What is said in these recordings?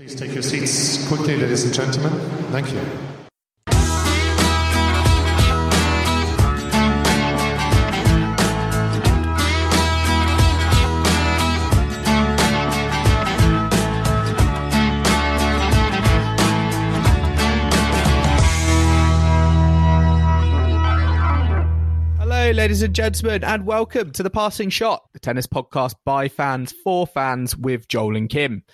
Please take your seats quickly, ladies and gentlemen. Thank you. Hello, ladies and gentlemen, and welcome to the Passing Shot, the tennis podcast by fans for fans with Joel and Kim.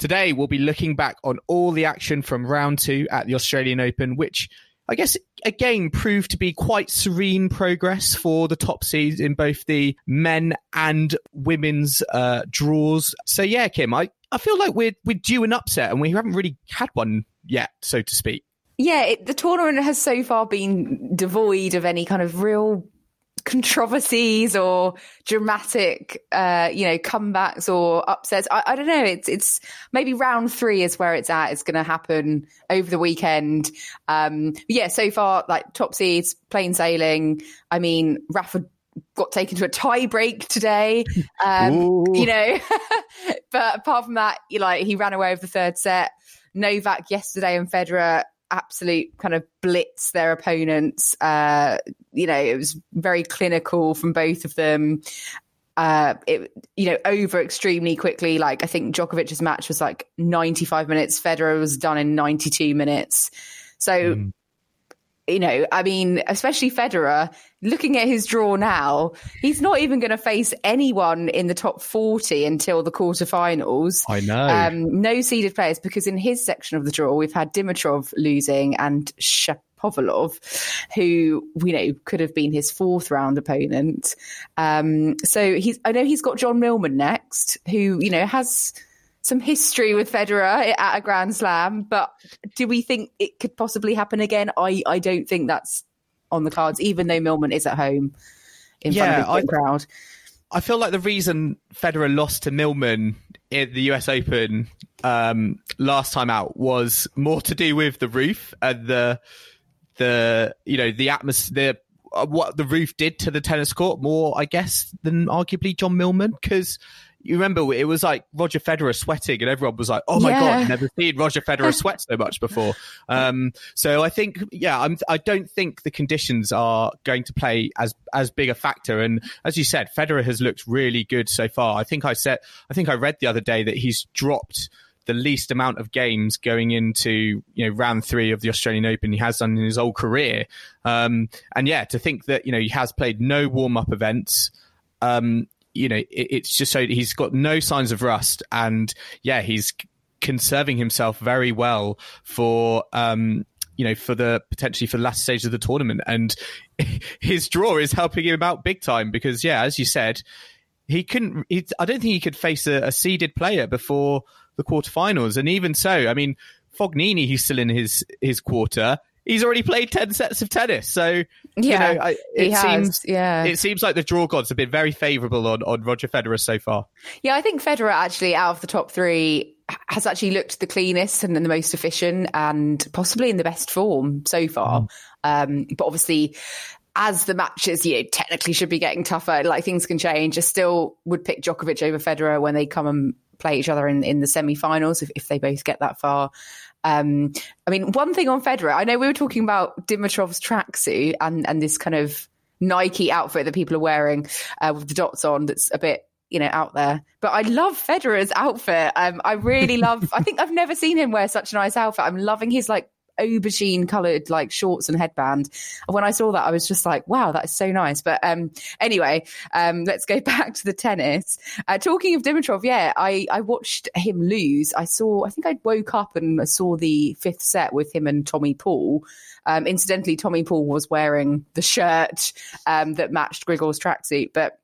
Today, we'll be looking back on all the action from round two at the Australian Open, which I guess again proved to be quite serene progress for the top seeds in both the men and women's uh, draws. So yeah, Kim, I, I feel like we're we're due an upset, and we haven't really had one yet, so to speak. Yeah, it, the tournament has so far been devoid of any kind of real controversies or dramatic, uh, you know, comebacks or upsets. I, I, don't know. It's it's maybe round three is where it's at. It's going to happen over the weekend. Um, yeah, so far, like top seeds, plain sailing. I mean, Rafa got taken to a tie break today. Um, you know, but apart from that, you like he ran away with the third set. Novak yesterday and Federer absolute kind of blitz their opponents. Uh, you know, it was very clinical from both of them. Uh, it you know over extremely quickly. Like I think Djokovic's match was like 95 minutes. Federer was done in 92 minutes. So. Mm. You know, I mean, especially Federer, looking at his draw now, he's not even going to face anyone in the top 40 until the quarterfinals. I know. Um, no seeded players because in his section of the draw, we've had Dimitrov losing and Shapovalov, who you know could have been his fourth round opponent. Um, so he's, I know he's got John Millman next, who you know has some history with Federer at a Grand Slam, but do we think it could possibly happen again? I, I don't think that's on the cards, even though Millman is at home in yeah, front of the crowd. I feel like the reason Federer lost to Millman in the US Open um, last time out was more to do with the roof and the the you know the atmosphere uh, what the roof did to the tennis court more I guess than arguably John Millman because you remember it was like Roger Federer sweating, and everyone was like, "Oh my yeah. god, never seen Roger Federer sweat so much before." Um, so I think, yeah, I'm, I do not think the conditions are going to play as as big a factor. And as you said, Federer has looked really good so far. I think I said, I think I read the other day that he's dropped the least amount of games going into you know round three of the Australian Open he has done in his whole career. Um, and yeah, to think that you know he has played no warm up events. Um, you know, it, it's just so he's got no signs of rust, and yeah, he's conserving himself very well for um, you know, for the potentially for the last stage of the tournament. And his draw is helping him out big time because, yeah, as you said, he couldn't. He, I don't think he could face a, a seeded player before the quarterfinals. And even so, I mean, Fognini, he's still in his his quarter he's already played 10 sets of tennis. So, yeah, you know, I, it seems, yeah, it seems like the draw gods have been very favorable on, on Roger Federer so far. Yeah, I think Federer actually out of the top three has actually looked the cleanest and the most efficient and possibly in the best form so far. Mm. Um, but obviously, as the matches, you know, technically should be getting tougher. Like things can change. I still would pick Djokovic over Federer when they come and play each other in, in the semi-finals if, if they both get that far. Um, I mean, one thing on Federer, I know we were talking about Dimitrov's tracksuit and and this kind of Nike outfit that people are wearing uh, with the dots on. That's a bit you know out there. But I love Federer's outfit. Um, I really love. I think I've never seen him wear such a nice outfit. I'm loving his like aubergine coloured like shorts and headband. When I saw that, I was just like, wow, that is so nice. But um, anyway, um, let's go back to the tennis. Uh, talking of Dimitrov, yeah, I, I watched him lose. I saw, I think I woke up and saw the fifth set with him and Tommy Paul. Um, incidentally, Tommy Paul was wearing the shirt um, that matched Grigor's tracksuit, but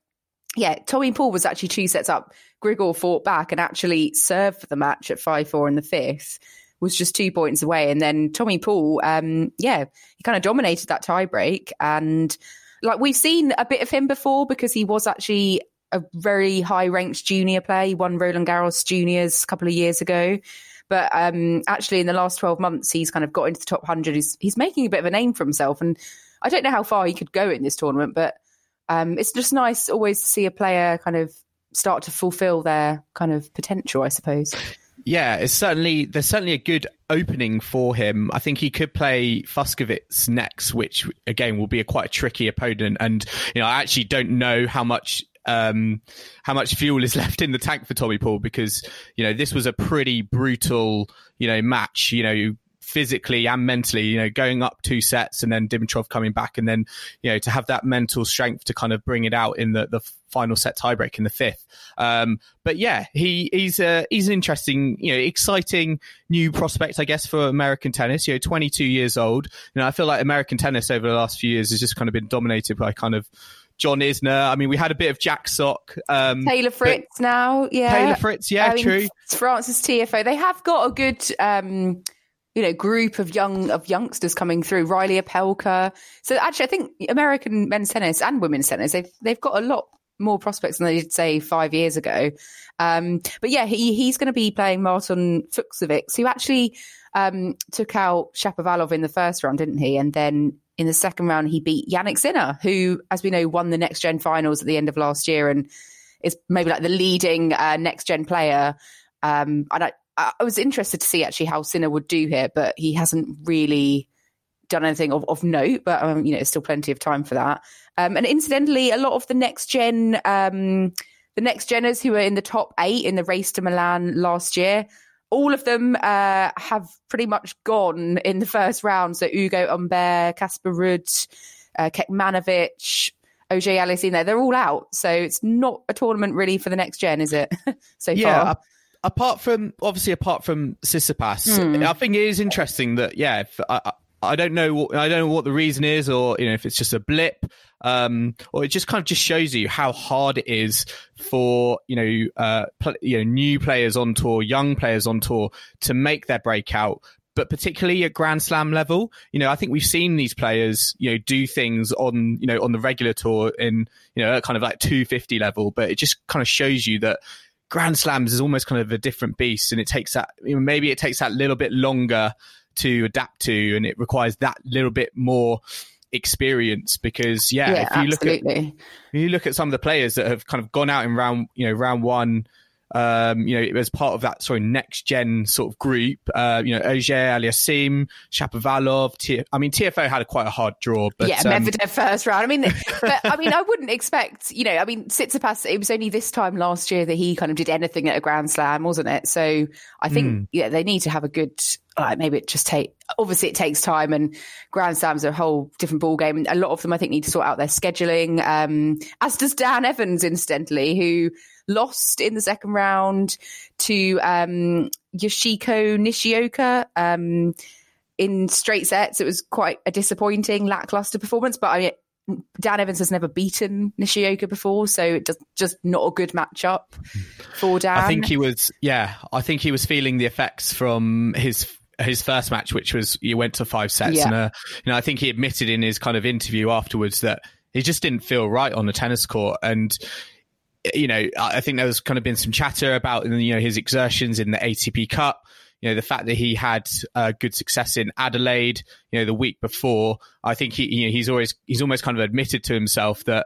yeah, Tommy Paul was actually two sets up. Grigor fought back and actually served for the match at 5 4 in the fifth, was just two points away. And then Tommy Paul, um, yeah, he kind of dominated that tiebreak. And like we've seen a bit of him before because he was actually a very high ranked junior player. He won Roland Garros juniors a couple of years ago. But um, actually, in the last 12 months, he's kind of got into the top 100. He's, he's making a bit of a name for himself. And I don't know how far he could go in this tournament, but um, it's just nice always to see a player kind of start to fulfill their kind of potential, I suppose. Yeah, it's certainly there's certainly a good opening for him. I think he could play Fucsovics next, which again will be a quite a tricky opponent. And you know, I actually don't know how much um, how much fuel is left in the tank for Tommy Paul because you know this was a pretty brutal you know match. You know, physically and mentally, you know, going up two sets and then Dimitrov coming back and then, you know, to have that mental strength to kind of bring it out in the, the final set tiebreak in the fifth. Um, but yeah, he, he's a, he's an interesting, you know, exciting new prospect, I guess, for American tennis, you know, 22 years old. You know, I feel like American tennis over the last few years has just kind of been dominated by kind of, John Isner. I mean, we had a bit of Jack Sock. Um, Taylor Fritz now, yeah. Taylor Fritz, yeah, I true. Mean, Frances Tiafoe. They have got a good um, you know group of young of youngsters coming through. Reilly Opelka. So actually, I think American men's tennis and women's tennis they've they've got a lot more prospects than they did say five years ago. Um, but yeah, he he's going to be playing Martin Fucsovics, who actually um, took out Shapovalov in the first round, didn't he? And then in the second round, he beat Jannik Sinner, who, as we know, won the next gen finals at the end of last year and is maybe like the leading uh, next gen player. Um, and I, I was interested to see actually how Sinner would do here, but he hasn't really done anything of, of note. But um, you know, there's still plenty of time for that. Um, and incidentally, a lot of the next gen, um, the next geners who were in the top eight in the race to Milan last year, all of them uh, have pretty much gone in the first round. So Ugo Humbert, Casper Ruud, uh, Kekmanovic, Auger Aliassime, they're all out. So it's not a tournament really for the next gen, is it? so yeah, far apart from obviously apart from Tsitsipas, mm. I think it is interesting that yeah, I, I don't know what I don't know what the reason is, or you know if it's just a blip, um, or it just kind of just shows you how hard it is for you know uh, pl- you know new players on tour, young players on tour to make their breakout. But particularly at Grand Slam level, you know, I think we've seen these players, you know, do things on, you know, on the regular tour in, you know, kind of like 250 level. But it just kind of shows you that Grand Slams is almost kind of a different beast, and it takes that you know, maybe it takes that little bit longer to adapt to, and it requires that little bit more experience because yeah, yeah if you absolutely. look at if you look at some of the players that have kind of gone out in round you know round one um, you know, as part of that sort of next gen sort of group. Uh, you know, Auger, Aliassime, Shapovalov. T- I mean, Tiafoe had a quite a hard draw, but yeah, um, Medvedev first round. I mean, but I mean, I wouldn't expect. You know, I mean, Tsitsipas. It was only this time last year that he kind of did anything at a Grand Slam, wasn't it? So I think mm. yeah, they need to have a good. Like maybe it just take. Obviously, it takes time, and Grand Slams are a whole different ball game. And a lot of them, I think, need to sort out their scheduling. Um, as does Dan Evans, incidentally, who lost in the second round to um, Yoshihito Nishioka um, in straight sets. It was quite a disappointing, lackluster performance, but I mean, Dan Evans has never beaten Nishioka before, so it does just not a good matchup for Dan. I think he was, yeah, I think he was feeling the effects from his his first match, which was you went to five sets, yeah. and uh, you know I think he admitted in his kind of interview afterwards that he just didn't feel right on the tennis court, and you know, I think there's kind of been some chatter about you know his exertions in the ATP Cup. You know, the fact that he had uh, good success in Adelaide, you know, the week before. I think he, you know, he's always he's almost kind of admitted to himself that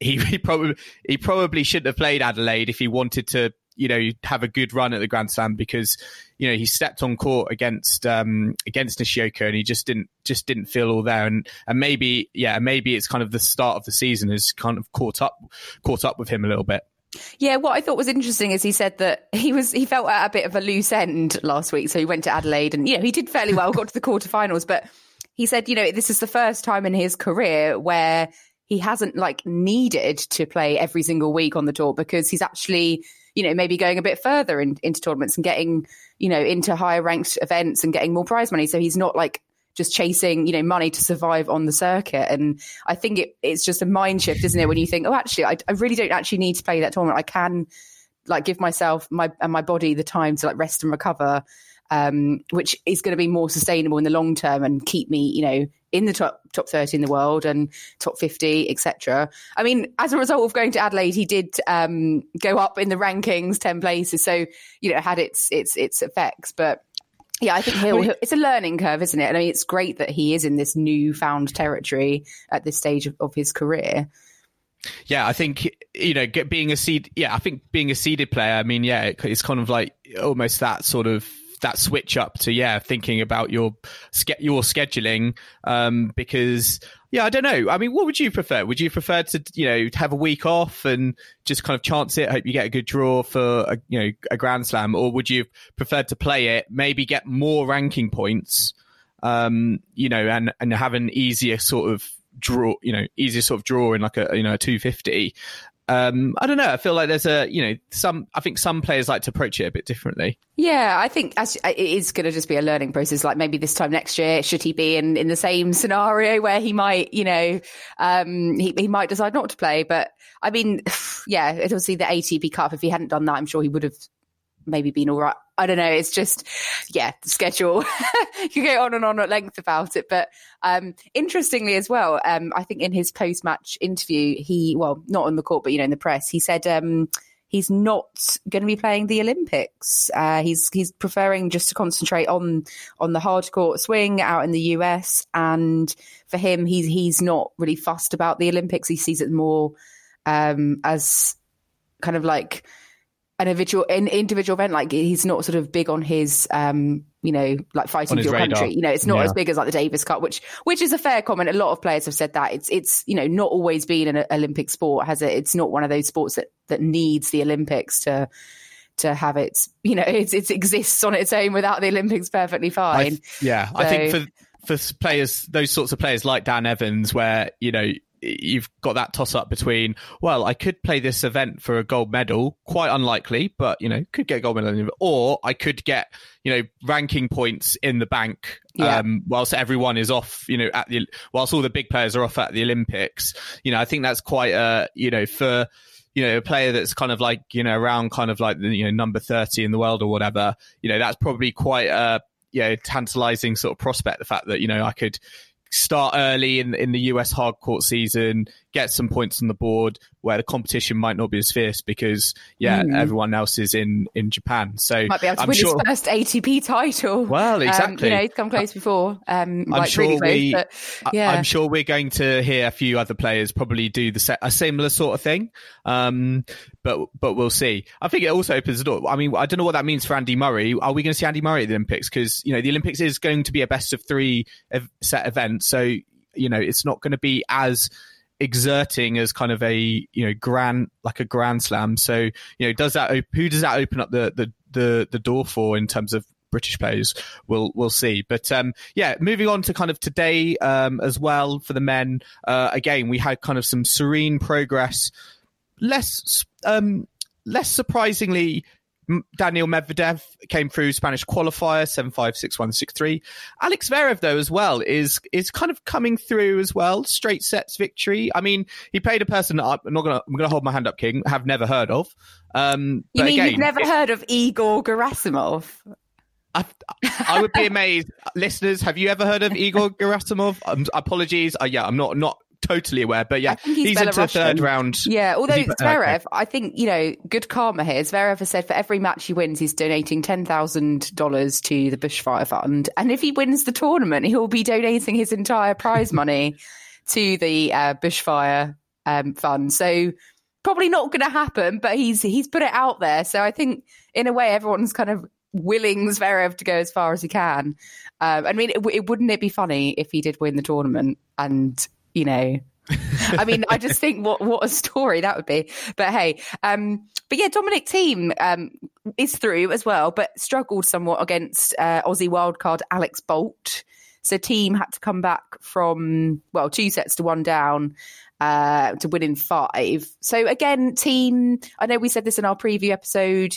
he, he probably he probably shouldn't have played Adelaide if he wanted to you know you have a good run at the Grand Slam because you know he stepped on court against um, against Nishioka and he just didn't just didn't feel all there and and maybe yeah maybe it's kind of the start of the season has kind of caught up caught up with him a little bit. Yeah, what I thought was interesting is he said that he was he felt at a bit of a loose end last week. So he went to Adelaide and you know he did fairly well, got to the quarterfinals, but he said, you know, this is the first time in his career where he hasn't like needed to play every single week on the tour because he's actually, you know, maybe going a bit further in, into tournaments and getting, you know, into higher ranked events and getting more prize money. So he's not like just chasing, you know, money to survive on the circuit. And I think it, it's just a mind shift, isn't it? When you think, oh, actually, I, I really don't actually need to play that tournament. I can like give myself my and my body the time to like rest and recover um, which is going to be more sustainable in the long term and keep me, you know, in the top top 30 in the world and top 50 etc i mean as a result of going to adelaide he did um, go up in the rankings 10 places so you know had its its its effects but yeah i think he'll, he'll, it's a learning curve isn't it and i mean it's great that he is in this newfound territory at this stage of, of his career yeah, I think you know, get, being a seed. Yeah, I think being a seeded player. I mean, yeah, it's kind of like almost that sort of that switch up to yeah thinking about your your scheduling um, because yeah I don't know. I mean what would you prefer? Would you prefer to you know have a week off and just kind of chance it hope you get a good draw for a, you know a grand slam or would you prefer to play it maybe get more ranking points um, you know and and have an easier sort of draw you know easier sort of draw in like a you know a 250 um, I don't know. I feel like there's a, you know, some, I think some players like to approach it a bit differently. Yeah, I think as, it is going to just be a learning process. Like maybe this time next year, should he be in, in the same scenario where he might, you know, um, he, he might decide not to play. But I mean, yeah, it'll see the ATP Cup. If he hadn't done that, I'm sure he would have maybe been all right. I don't know. It's just, yeah, the schedule. you go on and on at length about it. But um, interestingly as well, um, I think in his post match interview, he, well, not on the court, but, you know, in the press, he said um, he's not going to be playing the Olympics. Uh, he's he's preferring just to concentrate on on the hard court swing out in the US. And for him, he's, he's not really fussed about the Olympics. He sees it more um, as kind of like, an individual an individual event like he's not sort of big on his um you know like fighting for your radar. country. You know it's not yeah. as big as like the davis cup which which is a fair comment. A lot of players have said that. It's it's you know not always been an olympic sport has it? It's not one of those sports that that needs the olympics to to have its you know it, it exists on its own without the olympics perfectly fine. I, yeah so, i think for for players those sorts of players like dan evans where you know you've got that toss up between, well, I could play this event for a gold medal, quite unlikely, but you know, could get a gold medal, or I could get, you know, ranking points in the bank, yeah. um, whilst everyone is off, you know, at the, whilst all the big players are off at the Olympics. You know, I think that's quite a, you know, for, you know, a player that's kind of like, you know, around kind of like the, you know, number 30 in the world or whatever, you know, that's probably quite a, you know, tantalizing sort of prospect. The fact that, you know, I could, start early in in the US hardcourt season, get some points on the board where the competition might not be as fierce because yeah, mm. everyone else is in in Japan. So might be able to I'm win sure... his first ATP title. Well, exactly. Um, you know, he's come close before. Um, I'm like sure really close, we. But, yeah. I'm sure we're going to hear a few other players probably do the a similar sort of thing. Um, but but we'll see. I think it also opens the door. I mean, I don't know what that means for Andy Murray. Are we going to see Andy Murray at the Olympics? Because you know the Olympics is going to be a best of three set event, so you know it's not going to be as exerting as kind of a you know grand like a grand slam. So you know, does that op- who does that open up the the the, the door for in terms of British players. We'll we'll see. But um, yeah, moving on to kind of today um, as well for the men. Uh, again, we had kind of some serene progress. Less um, less surprisingly, Daniil Medvedev came through Spanish qualifier seven five six one six three. Alex Zverev though as well is is kind of coming through as well. Straight sets victory. I mean, he played a person that I'm not gonna I'm gonna hold my hand up, Kim. Have never heard of. Um, you mean again, you've never heard of Igor Gerasimov? I, I, would be amazed, listeners. Have you ever heard of Igor Gerasimov? Um, apologies. Uh, yeah, I'm not not totally aware, but yeah, he's, he's into the third round. Yeah, although he, Zverev, okay. I think you know, good karma here. Zverev has said for every match he wins, he's donating ten thousand dollars to the Bushfire Fund, and if he wins the tournament, he'll be donating his entire prize money to the uh, Bushfire um, Fund. So probably not going to happen, but he's he's put it out there. So I think in a way, everyone's kind of willing Zverev to go as far as he can. Um, I mean, it, it, wouldn't it be funny if he did win the tournament and you know, I mean, I just think what what a story that would be. But hey, um, but yeah, Dominic Thiem um, is through as well, but struggled somewhat against uh, Aussie wildcard Alex Bolt. So Thiem had to come back from well two sets to one down uh, to win in five. So again, Thiem. I know we said this in our preview episode.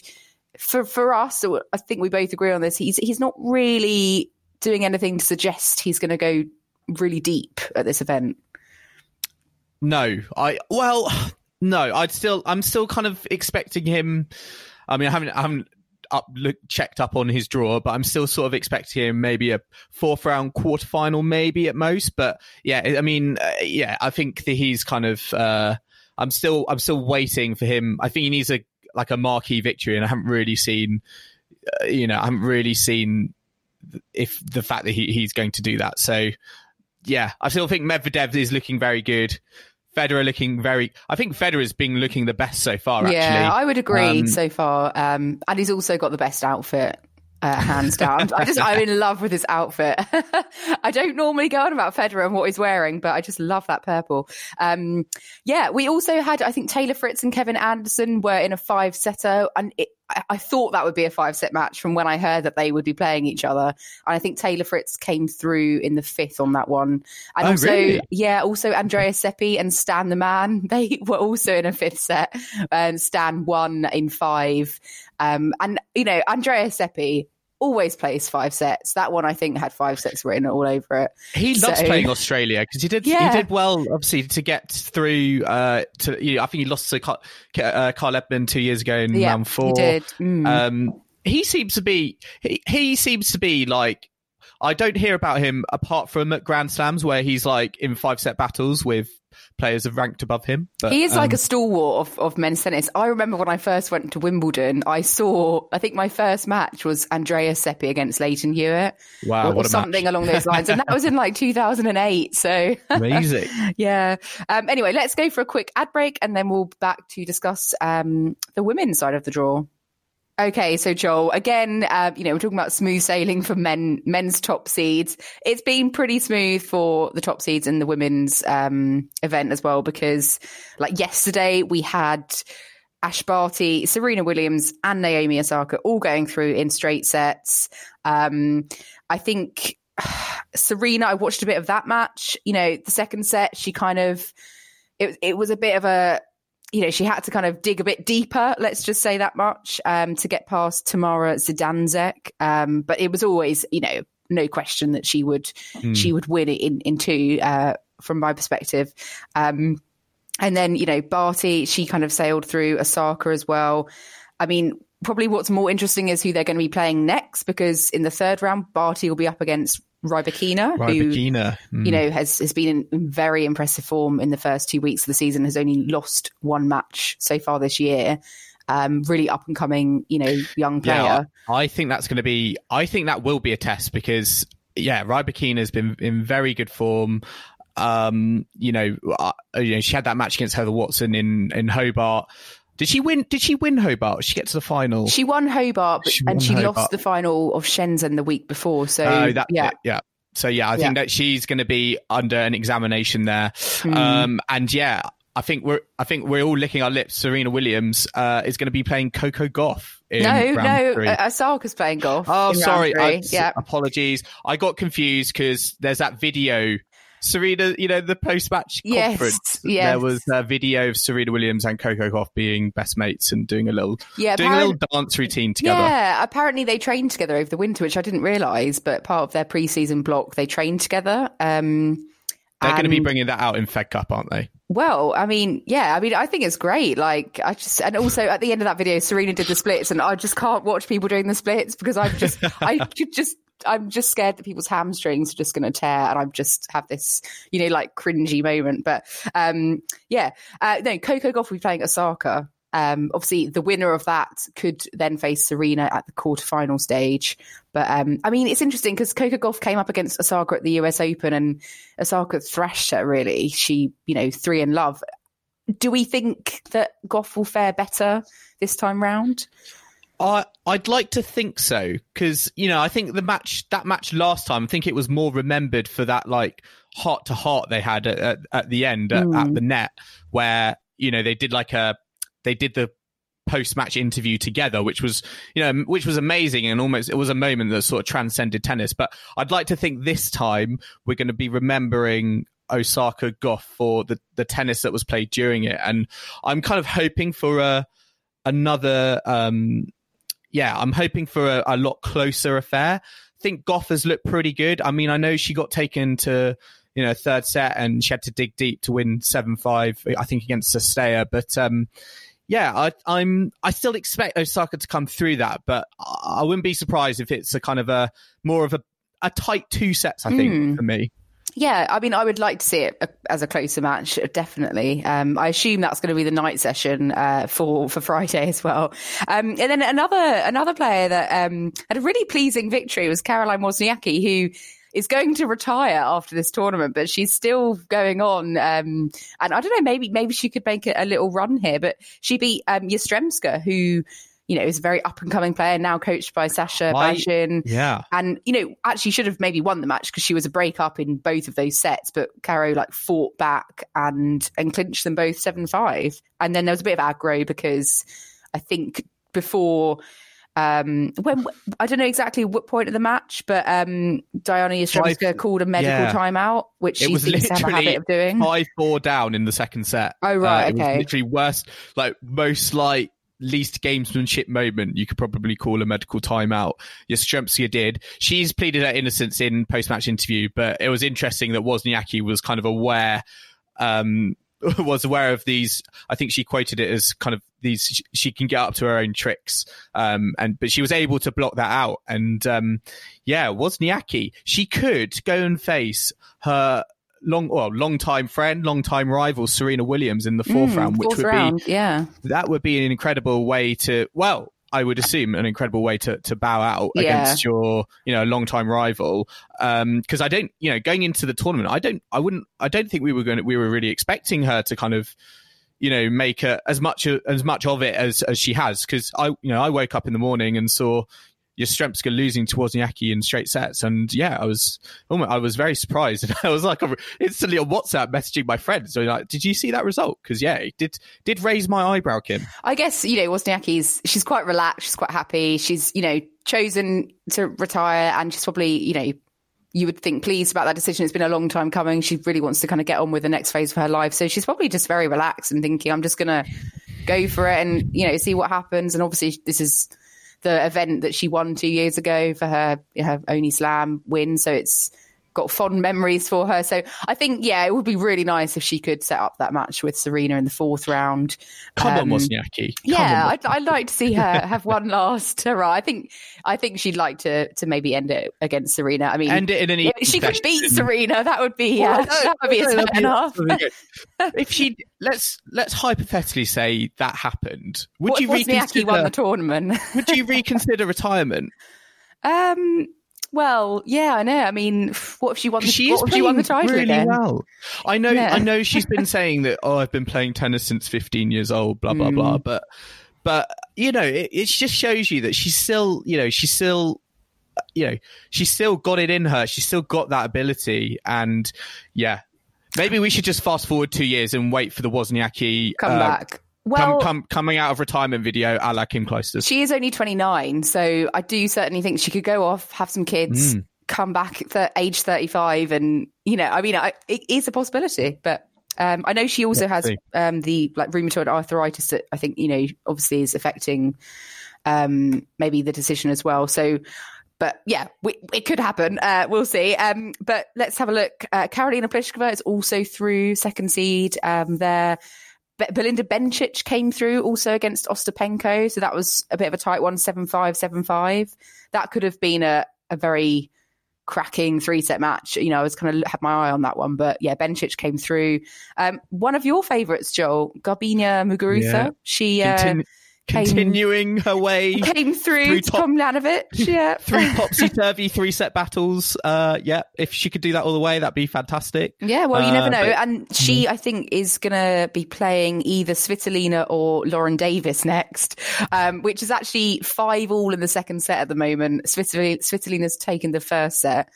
For for us, I think we both agree on this. He's he's not really doing anything to suggest he's going to go really deep at this event. No, I well, no, I'd still, I'm still kind of expecting him. I mean, I haven't, I haven't up look, checked up on his draw, but I'm still sort of expecting him maybe a fourth round quarterfinal, maybe at most. But yeah, I mean, uh, yeah, I think that he's kind of. Uh, I'm still, I'm still waiting for him. I think he needs a like a marquee victory, and I haven't really seen, uh, you know, I haven't really seen if the fact that he, he's going to do that. So yeah, I still think Medvedev is looking very good. Federer looking very. I think Federer's been looking the best so far. Actually, yeah, I would agree um, so far. Um, and he's also got the best outfit. Uh, hands down. I just, I'm in love with his outfit. I don't normally go on about Federer and what he's wearing, but I just love that purple. Um, yeah, we also had, I think Taylor Fritz and Kevin Anderson were in a five setter, and it, I, thought that would be a five set match from when I heard that they would be playing each other. And I think Taylor Fritz came through in the fifth on that one. And oh, also, really? yeah, also Andrea Seppi and Stan the Man, they were also in a fifth set. And Stan won in five. Um, and, you know, Andrea Seppi, always plays five sets. That one I think had five sets written all over it. He loves so, playing Australia because he did yeah. he did well obviously to get through. Uh, to you know, I think he lost to Carl, uh, Edmund two years ago in yeah, round four. He did. Mm. Um, he seems to be he, he seems to be like I don't hear about him apart from at Grand Slams where he's like in five set battles with players have ranked above him. But, he is um, like a stalwart of, of men's tennis. I remember when I first went to Wimbledon, I saw, I think my first match was Andrea Seppi against Lleyton Hewitt. Wow. Or, something match. along those lines. And that was in like 2008. So amazing. yeah. Um, anyway, let's go for a quick ad break and then we'll back to discuss um, the women's side of the draw. Okay, so Joel, again, uh, you know, we're talking about smooth sailing for men, men's top seeds. It's been pretty smooth for the top seeds in the women's um, event as well, because like yesterday we had Ash Barty, Serena Williams, and Naomi Osaka all going through in straight sets. Um, I think Serena, I watched a bit of that match. You know, the second set, she kind of, it, it was a bit of a, you know, she had to kind of dig a bit deeper, let's just say that much, um, to get past Tamara Zidansek. Um, but it was always, you know, no question that she would mm. she would win it in in two, uh, from my perspective. Um, and then, you know, Barty, she kind of sailed through Osaka as well. I mean, probably what's more interesting is who they're going to be playing next because in the third round, Barty will be up against Rybakina, who mm. you know has has been in very impressive form in the first two weeks of the season. Has only lost one match so far this year. Um, really up and coming, you know, young player. Yeah, I think that's going to be. I think that will be a test because yeah, Rybakina has been in very good form. Um, you know, uh, you know, she had that match against Heather Watson in in Hobart. Did she win? Did she win Hobart? Did she get to the final? She won Hobart, but, she and she Hobart. lost the final of Shenzhen the week before. So oh, that, yeah, yeah. So yeah, I think yeah. that she's going to be under an examination there. Mm. Um, and yeah, I think we're I think we're all licking our lips. Serena Williams uh, is going to be playing Coco Gauff. no, no, three. Osaka's playing Gauff. Oh, sorry. I, yeah. Apologies. I got confused because there's that video Serena, you know, the post match yes, conference, yes. there was a video of Serena Williams and Coco Gauff being best mates and doing a little, yeah, doing a little dance routine together. Yeah, apparently they trained together over the winter, which I didn't realise, but part of their preseason block, they trained together. Um, They're going to be bringing that out in Fed Cup, aren't they? Well, I mean, yeah, I mean, I think it's great. Like, I just, and also at the end of that video, Serena did the splits, and I just can't watch people doing the splits because I just, I could just I'm just scared that people's hamstrings are just going to tear, and I just have this, you know, like cringy moment. But um, yeah, uh, no, Coco Gauff will be playing Osaka. Um, obviously, the winner of that could then face Serena at the quarterfinal stage. But um, I mean, it's interesting because Coco Gauff came up against Osaka at the US Open, and Osaka thrashed her. Really, she, you know, three in love. Do we think that Gauff will fare better this time round? I I'd like to think so because you know I think the match that match last time I think it was more remembered for that like heart to heart they had at, at, at the end at, at the net where you know they did like a they did the post match interview together, which was you know which was amazing and almost it was a moment that sort of transcended tennis. But I'd like to think this time we're going to be remembering Osaka Gauff for the the tennis that was played during it, and I'm kind of hoping for a another. um yeah, I'm hoping for a, a lot closer affair. I think Gauff has looked pretty good. I mean, I know she got taken to you know third set and she had to dig deep to win seven five. I think against Cirstea, but um, yeah, I, I'm I still expect Osaka to come through that, but I wouldn't be surprised if it's a kind of a more of a a tight two sets. I think Mm. for me. Yeah, I mean, I would like to see it uh, as a closer match, definitely. Um, I assume that's going to be the night session uh, for for Friday as well. Um, and then another another player that um, had a really pleasing victory was Caroline Wozniacki, who is going to retire after this tournament, but she's still going on. Um, and I don't know, maybe maybe she could make a, a little run here. But she beat um, Yastremska, who you know is a very up and coming player now, coached by Sasha Bajin Yeah, and you know actually should have maybe won the match because she was a break up in both of those sets but caro like fought back and and clinched them both 7-5 and then there was a bit of aggro because i think before um when i don't know exactly what point of the match but um diana Yastremska called a medical yeah. timeout which It she was seems to have a habit of doing five four down in the second set. Oh, right, Uh, it was okay. literally worst, like most like least gamesmanship moment you could probably call a medical timeout. Yastremska did. She's pleaded her innocence in post match interview, but it was interesting that Wozniacki was kind of aware. Um, was aware of these. I think she quoted it as kind of these. She, she can get up to her own tricks, um, and but she was able to block that out. And um, yeah, Wozniacki, she could go and face her long, well, long time friend, long time rival Serena Williams in the fourth Mm, round, which fourth would round, yeah that would be an incredible way to well. I would assume an incredible way to, to bow out Yeah. against your, you know, long time rival. Um, cause I don't, you know, going into the tournament, I don't, I wouldn't, I don't think we were going to, we were really expecting her to kind of, you know, make a, as much, as much of it as, as she has. Cause I, you know, I woke up in the morning and saw Yastremska losing to Wozniacki in straight sets. And yeah, I was, oh I was very surprised. And I was like instantly on WhatsApp messaging my friends. So like, did you see that result? Cause yeah, it did, did raise my eyebrow, Kim. I guess you know Wozniacki's. She's quite relaxed. She's quite happy. She's you know chosen to retire, and she's probably you know you would think pleased about that decision. It's been a long time coming. She really wants to kind of get on with the next phase of her life. So she's probably just very relaxed and thinking, I'm just gonna go for it and you know see what happens. And obviously this is the event that she won two years ago for her her only slam win. So it's got fond memories for her. So I think yeah, it would be really nice if she could set up that match with Serena in the fourth round. Come Um, on, Wozniacki. Come Yeah, on, I'd, I'd like to see her have one last hurrah. I think I think she'd like to to maybe end it against Serena. I mean, End it in an if she could beat. Serena. That would be Well, uh, no, that would be a no, step be- enough. that'd be good. if she let's let's hypothetically say that happened, would What you Wozniacki reconsider? won the tournament? would you reconsider retirement? um. Well, yeah, I know. I mean, what if she won? The, She what is if she won the title really again? well. I know. Yeah. I know. She's been saying that. Oh, I've been playing tennis since 15 years old. Blah blah blah. Hmm. But but you know, it, it just shows you that she's still. You know, she's still. You know, she's still got it in her. She's still got that ability. And yeah, maybe we should just fast forward two years and wait for the Wozniacki Come uh, back. Well, come, come, coming out of retirement video a la Kim Clijsters. She is only 29, so I do certainly think she could go off, have some kids, Mm. come back at the age 35, and you know, I mean, I, it is a possibility. But um, I know she also Let's has um, the like rheumatoid arthritis that I think you know obviously is affecting um, maybe the decision as well. So. But yeah, we, it could happen. Uh, we'll see. Um, but let's have a look. Uh, Karolina Pliskova is also through second seed. Um, Belinda Bencic came through also against Ostapenko, so that was a bit of a tight one, 7-5, 7-5. That could have been a, a very cracking three set match. You know, I was kind of had my eye on that one, but yeah, Bencic came through. Um, one of your favourites, Joel, Garbiñe Muguruza. Yeah. She uh, Continu- continuing her way came through, through to top- Tomljanovic. Yeah, through topsy turvy three set battles. Uh, yeah, if she could do that all the way, that'd be fantastic. Yeah, well, you never Uh, know. but- and she, I think, is going to be playing either Svitolina or Lauren Davis next, um, which is actually five all in the second set at the moment. Svitolina, Svitolina's taken the first set.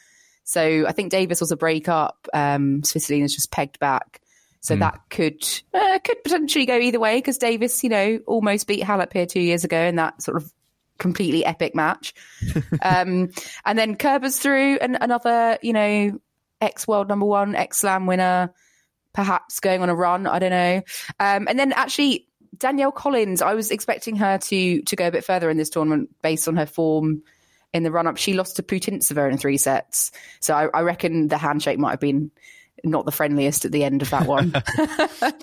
So I think Davis was a break up. Um, Svitolina's just pegged back. So that could uh, could potentially go either way because Davis, you know, almost beat Halep here two years ago in that sort of completely epic match. um, and then Kerber's through and another, you know, ex world number one, ex slam winner, perhaps going on a run. I don't know. Um, and then actually Danielle Collins, I was expecting her to to go a bit further in this tournament based on her form in the run up. She lost to Putintseva in three sets, so I, I reckon the handshake might have been not the friendliest at the end of that one.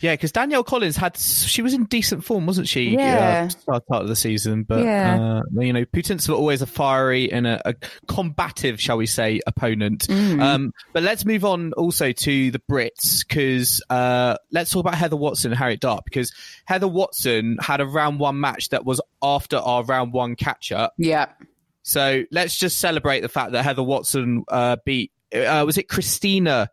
Yeah, because Danielle Collins had she was in decent form, wasn't she? Yeah. uh, start part of the season, but Yeah. uh, you know, Putintseva always a fiery and a, a combative, shall we say, opponent. Mm. Um, but let's move on also to the Brits because uh, let's talk about Heather Watson and Harriet Dart because Heather Watson had a round one match that was after our round one catch up. yeah. So let's just celebrate the fact that Heather Watson uh, beat. Uh, was it Kristyna?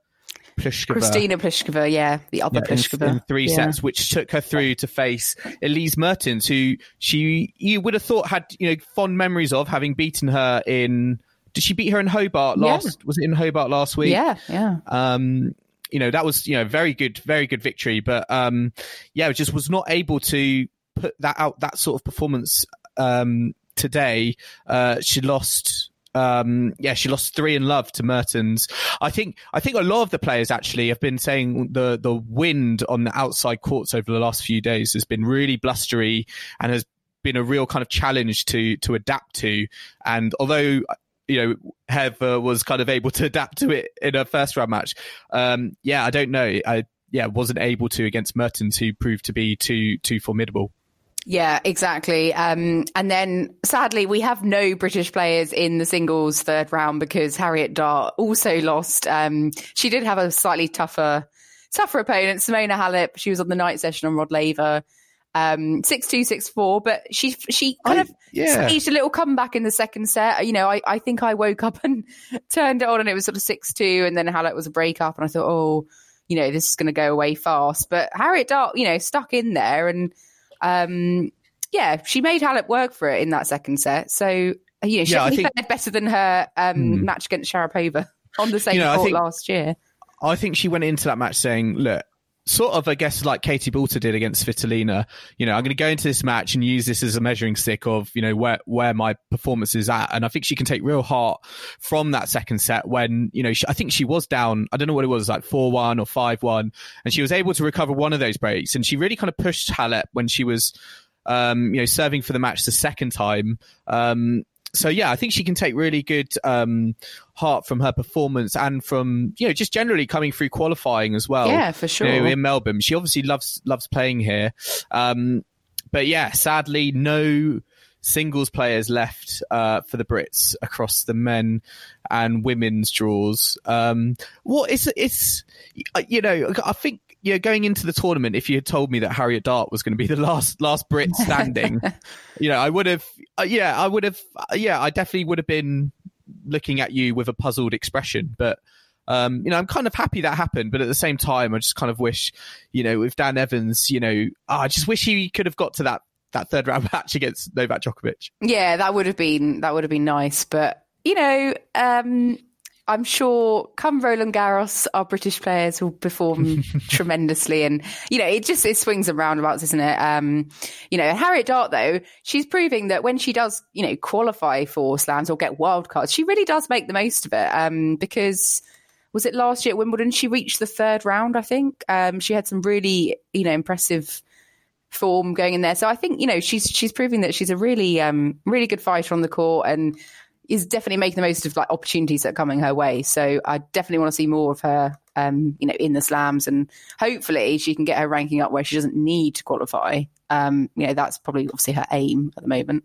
Pliskova? Kristyna Pliskova, yeah, the other Yeah, in, Pliskova. in three Yeah. sets, which took her through to face Elise Mertens, who she you would have thought had you know fond memories of having beaten her in. Did she beat her in Hobart Yeah. last? Was it in Hobart last week? Yeah, yeah. Um, you know that was you know very good, very good victory, but um, yeah, just was not able to put that out that sort of performance um today. Uh, she lost. Um, yeah, she lost three in love to Mertens. I think I think a lot of the players actually have been saying the the wind on the outside courts over the last few days has been really blustery and has been a real kind of challenge to to adapt to. And although you know Heather was kind of able to adapt to it in her first round match, um, yeah, I don't know. I yeah wasn't able to against Mertens, who proved to be too too formidable. Yeah, exactly. Um, and then sadly, we have no British players in the singles third round because Harriet Dart also lost. Um, she did have a slightly tougher, tougher opponent, Simona Halep. She was on the night session on Rod Laver. Um, six two, six four, but she she kind I- of yeah. staged a little comeback in the second set. You know, I, I think I woke up and turned it on, and it was sort of six two, and then Halep was a break up, and I thought, oh, you know, this is going to go away fast. But Harriet Dart, you know, stuck in there, and um, yeah, she made Halep work for it in that second set. So you know, she Yeah, think- fared better than her um, Hmm. match against Sharapova on the same You know, court think- last year. I think she went into that match saying, look, sort of, I guess, like Katie Boulter did against Svitolina. You know, I'm going to go into this match and use this as a measuring stick of, you know, where, where my performance is at. And I think she can take real heart from that second set when, you know, she, I think she was down, I don't know what it was, like 4 1 or 5 1. And she was able to recover one of those breaks. And she really kind of pushed Halep when she was, um, you know, serving for the match the second time. Um, so yeah, I think she can take really good um, heart from her performance and from you know just generally coming through qualifying as well. Yeah, for you know, sure. in Melbourne, she obviously loves loves playing here. Um, but yeah, sadly, no singles players left uh, for the Brits across the men and women's draws. Um, what is it's you know I think you know going into the tournament, if you had told me that Harriet Dart was going to be the last last Brit standing, you know I would have uh, yeah I would have uh, yeah I definitely would have been looking at you with a puzzled expression, but. Um, you know, I'm kind of happy that happened, but at the same time, I just kind of wish, you know, with Dan Evans, you know, oh, I just wish he could have got to that that third round match against Novak Djokovic. Yeah, that would have been that would have been nice, but you know, um, I'm sure come Roland Garros, our British players will perform tremendously, and you know, it just it swings and roundabouts, isn't it? Um, you know, Harriet Dart though, she's proving that when she does, you know, qualify for slams or get wild cards, she really does make the most of it. Um, because was it last year at Wimbledon? She reached the third round, I think. Um, she had some really, you know, impressive form going in there. So I think you know she's she's proving that she's a really um really good fighter on the court and is definitely making the most of like opportunities that are coming her way. So I definitely want to see more of her um you know in the slams and hopefully she can get her ranking up where she doesn't need to qualify. Um you know that's probably obviously her aim at the moment.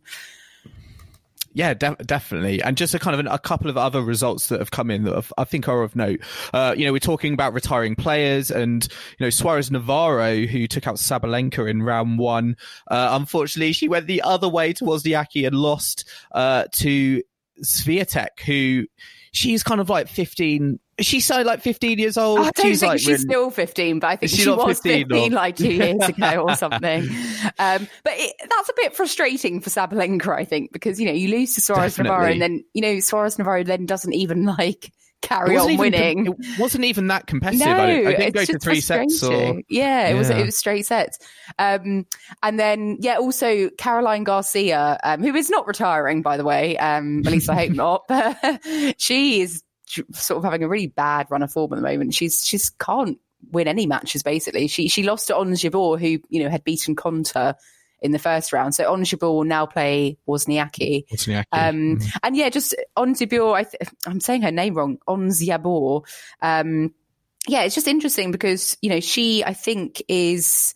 Yeah, de- definitely. And just a kind of an, a couple of other results that have come in that have, I think are of note. Uh, you know, we're talking about retiring players and, you know, Suarez Navarro, who took out Sabalenka in round one. Uh, unfortunately, she went the other way towards Wozniacki and lost, uh, to Swiatek, who she's kind of like 15, she's so like 15 years old. I don't she's think like she's still 15, but I think she was 15 15, like two years ago or something. Um, but it, that's a bit frustrating for Sabalenka, I think, because, you know, you lose to Suarez Navarro and then, you know, Suarez Navarro then doesn't even like carry It on even winning. it wasn't even that competitive. No, I, I didn't go to three sets or yeah, it was it was straight sets. Um, and then yeah, also Caroline Garcia, um, who is not retiring by the way. Um, at least I hope not. But she is sort of having a really bad run of form at the moment. She's she's can't win any matches basically. She she lost to Ons Jabeur, who you know had beaten Konta in the first round. So Ons Jabeur will now play Wozniacki. Wozniacki. Um, and yeah, just Onziabor, I th- I'm saying her name wrong, Onziabor. Um, yeah, it's just interesting because, you know, she, I think, is.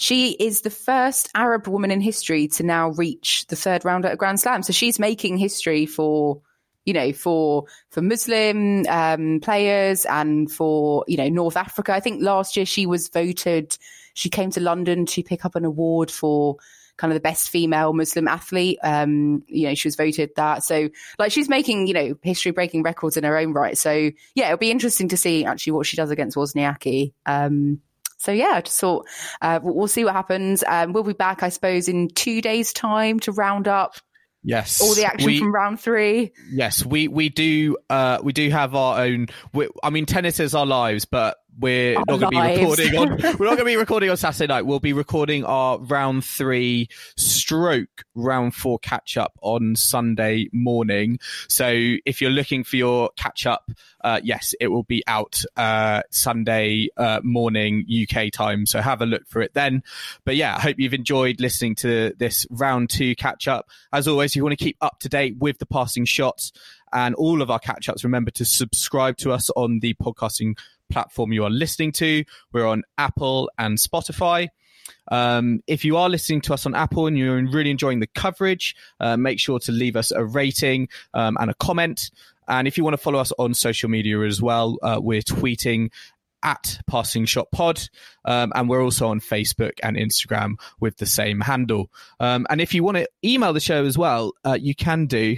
She is the first Arab woman in history to now reach the third round at a Grand Slam. So she's making history for, you know, for for Muslim um, players and for you know North Africa. I think last year she was voted. She came to London to pick up an award for kind of the best female Muslim athlete. Um, you know, she was voted that. So like she's making, you know, history breaking records in her own right. So yeah, it'll be interesting to see actually what she does against Wozniacki. Um, so yeah, I just thought uh, we'll, see what happens. Um, we'll be back, I suppose, in two days' time to round up yes, all the action we, from round three. Yes, we we do. Uh, we do have our own. We, I mean, tennis is our lives, but we're Our not going to be recording on. We're not going to be recording on Saturday night. We'll be recording our round three stroke round four catch up on Sunday morning. So if you're looking for your catch up, uh, yes, it will be out uh, Sunday uh, morning UK time. So have a look for it then. But yeah, I hope you've enjoyed listening to this round two catch up. As always, if you want to keep up to date with the passing shots and all of our catch ups, remember to subscribe to us on the podcasting platform you are listening to. We're on Apple and Spotify. Um, if you are listening to us on Apple and you're really enjoying the coverage, uh, make sure to leave us a rating um, and a comment. And if you want to follow us on social media as well, uh, we're tweeting at Passing Shot Pod, um, and we're also on Facebook and Instagram with the same handle. Um, and if you want to email the show as well, uh, you can do.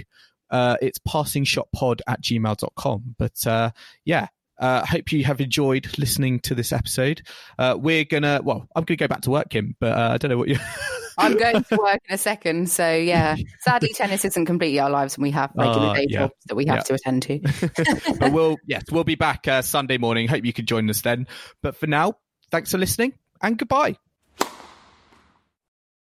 Uh, it's passingshotpod at gmail.com. But uh, yeah, uh, hope you have enjoyed listening to this episode. Uh, we're gonna, well, I'm gonna go back to work, Kim, but uh, I don't know what you. I'm going to work in a second. So yeah, sadly, tennis isn't completely our lives, and we have regular Uh, day yeah. jobs that we have Yeah. to attend to. but we'll, yes, we'll be back uh, Sunday morning. Hope you can join us then. But for now, thanks for listening and goodbye.